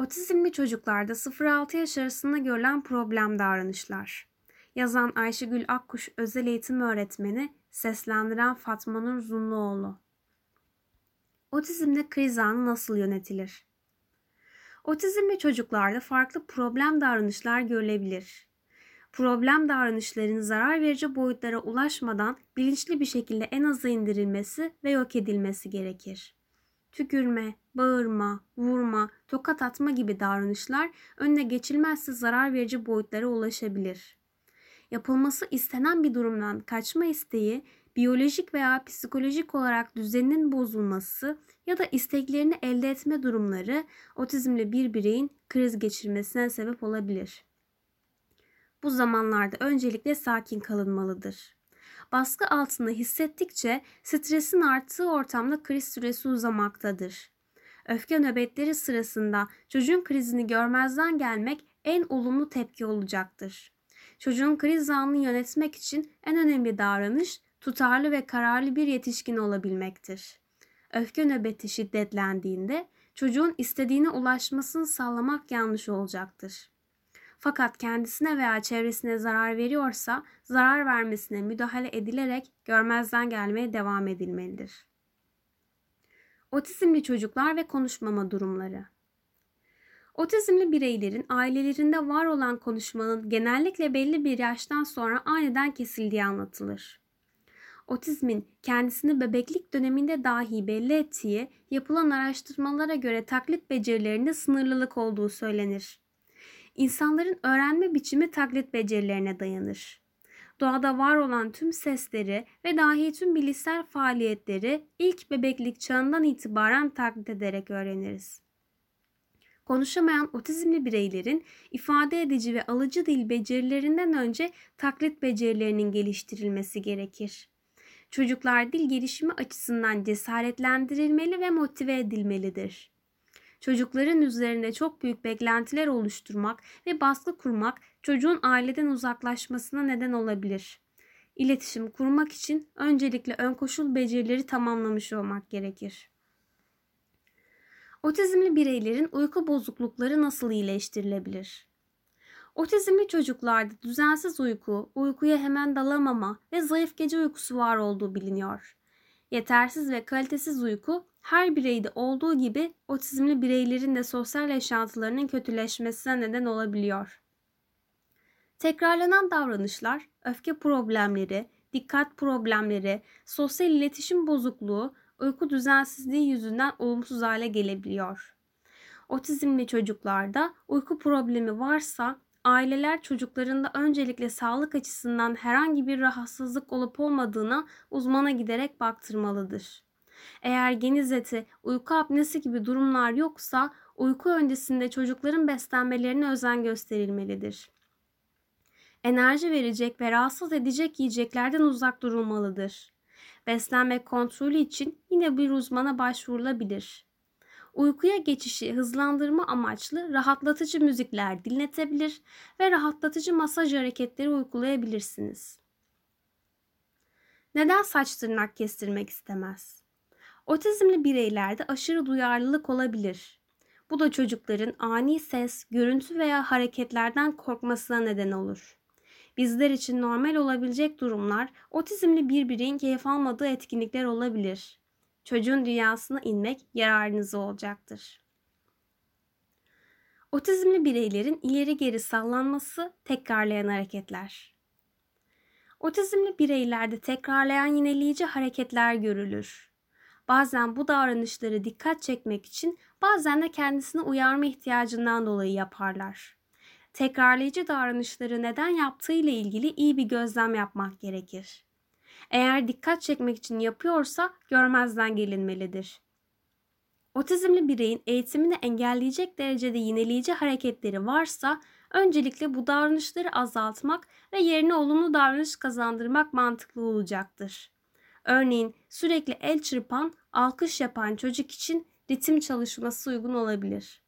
Otizmli çocuklarda 0-6 yaş arasında görülen problem davranışlar. Yazan Ayşegül Akkuş özel eğitim öğretmeni, seslendiren Fatma Nur Zunluoğlu. Otizmde kriz anı nasıl yönetilir? Otizmli çocuklarda farklı problem davranışlar görülebilir. Problem davranışların zarar verici boyutlara ulaşmadan bilinçli bir şekilde en aza indirilmesi ve yok edilmesi gerekir tükürme, bağırma, vurma, tokat atma gibi davranışlar önüne geçilmezse zarar verici boyutlara ulaşabilir. Yapılması istenen bir durumdan kaçma isteği, biyolojik veya psikolojik olarak düzeninin bozulması ya da isteklerini elde etme durumları otizmli bir bireyin kriz geçirmesine sebep olabilir. Bu zamanlarda öncelikle sakin kalınmalıdır baskı altında hissettikçe stresin arttığı ortamda kriz süresi uzamaktadır. Öfke nöbetleri sırasında çocuğun krizini görmezden gelmek en olumlu tepki olacaktır. Çocuğun kriz anını yönetmek için en önemli davranış tutarlı ve kararlı bir yetişkin olabilmektir. Öfke nöbeti şiddetlendiğinde çocuğun istediğine ulaşmasını sağlamak yanlış olacaktır. Fakat kendisine veya çevresine zarar veriyorsa zarar vermesine müdahale edilerek görmezden gelmeye devam edilmelidir. Otizmli çocuklar ve konuşmama durumları. Otizmli bireylerin ailelerinde var olan konuşmanın genellikle belli bir yaştan sonra aniden kesildiği anlatılır. Otizmin kendisini bebeklik döneminde dahi belli ettiği yapılan araştırmalara göre taklit becerilerinde sınırlılık olduğu söylenir. İnsanların öğrenme biçimi taklit becerilerine dayanır. Doğada var olan tüm sesleri ve dahi tüm bilişsel faaliyetleri ilk bebeklik çağından itibaren taklit ederek öğreniriz. Konuşamayan otizmli bireylerin ifade edici ve alıcı dil becerilerinden önce taklit becerilerinin geliştirilmesi gerekir. Çocuklar dil gelişimi açısından cesaretlendirilmeli ve motive edilmelidir çocukların üzerinde çok büyük beklentiler oluşturmak ve baskı kurmak çocuğun aileden uzaklaşmasına neden olabilir. İletişim kurmak için öncelikle ön koşul becerileri tamamlamış olmak gerekir. Otizmli bireylerin uyku bozuklukları nasıl iyileştirilebilir? Otizmli çocuklarda düzensiz uyku, uykuya hemen dalamama ve zayıf gece uykusu var olduğu biliniyor. Yetersiz ve kalitesiz uyku her bireyde olduğu gibi otizmli bireylerin de sosyal yaşantılarının kötüleşmesine neden olabiliyor. Tekrarlanan davranışlar, öfke problemleri, dikkat problemleri, sosyal iletişim bozukluğu, uyku düzensizliği yüzünden olumsuz hale gelebiliyor. Otizmli çocuklarda uyku problemi varsa aileler çocuklarında öncelikle sağlık açısından herhangi bir rahatsızlık olup olmadığına uzmana giderek baktırmalıdır. Eğer geniz eti, uyku apnesi gibi durumlar yoksa uyku öncesinde çocukların beslenmelerine özen gösterilmelidir. Enerji verecek ve rahatsız edecek yiyeceklerden uzak durulmalıdır. Beslenme kontrolü için yine bir uzmana başvurulabilir. Uykuya geçişi hızlandırma amaçlı rahatlatıcı müzikler dinletebilir ve rahatlatıcı masaj hareketleri uygulayabilirsiniz. Neden saç tırnak kestirmek istemez? Otizmli bireylerde aşırı duyarlılık olabilir. Bu da çocukların ani ses, görüntü veya hareketlerden korkmasına neden olur. Bizler için normal olabilecek durumlar otizmli bir bireyin keyif almadığı etkinlikler olabilir. Çocuğun dünyasına inmek yararınıza olacaktır. Otizmli bireylerin ileri geri sallanması, tekrarlayan hareketler. Otizmli bireylerde tekrarlayan yineleyici hareketler görülür. Bazen bu davranışları dikkat çekmek için bazen de kendisini uyarma ihtiyacından dolayı yaparlar. Tekrarlayıcı davranışları neden yaptığı ile ilgili iyi bir gözlem yapmak gerekir. Eğer dikkat çekmek için yapıyorsa görmezden gelinmelidir. Otizmli bireyin eğitimini engelleyecek derecede yineleyici hareketleri varsa öncelikle bu davranışları azaltmak ve yerine olumlu davranış kazandırmak mantıklı olacaktır. Örneğin sürekli el çırpan, alkış yapan çocuk için ritim çalışması uygun olabilir.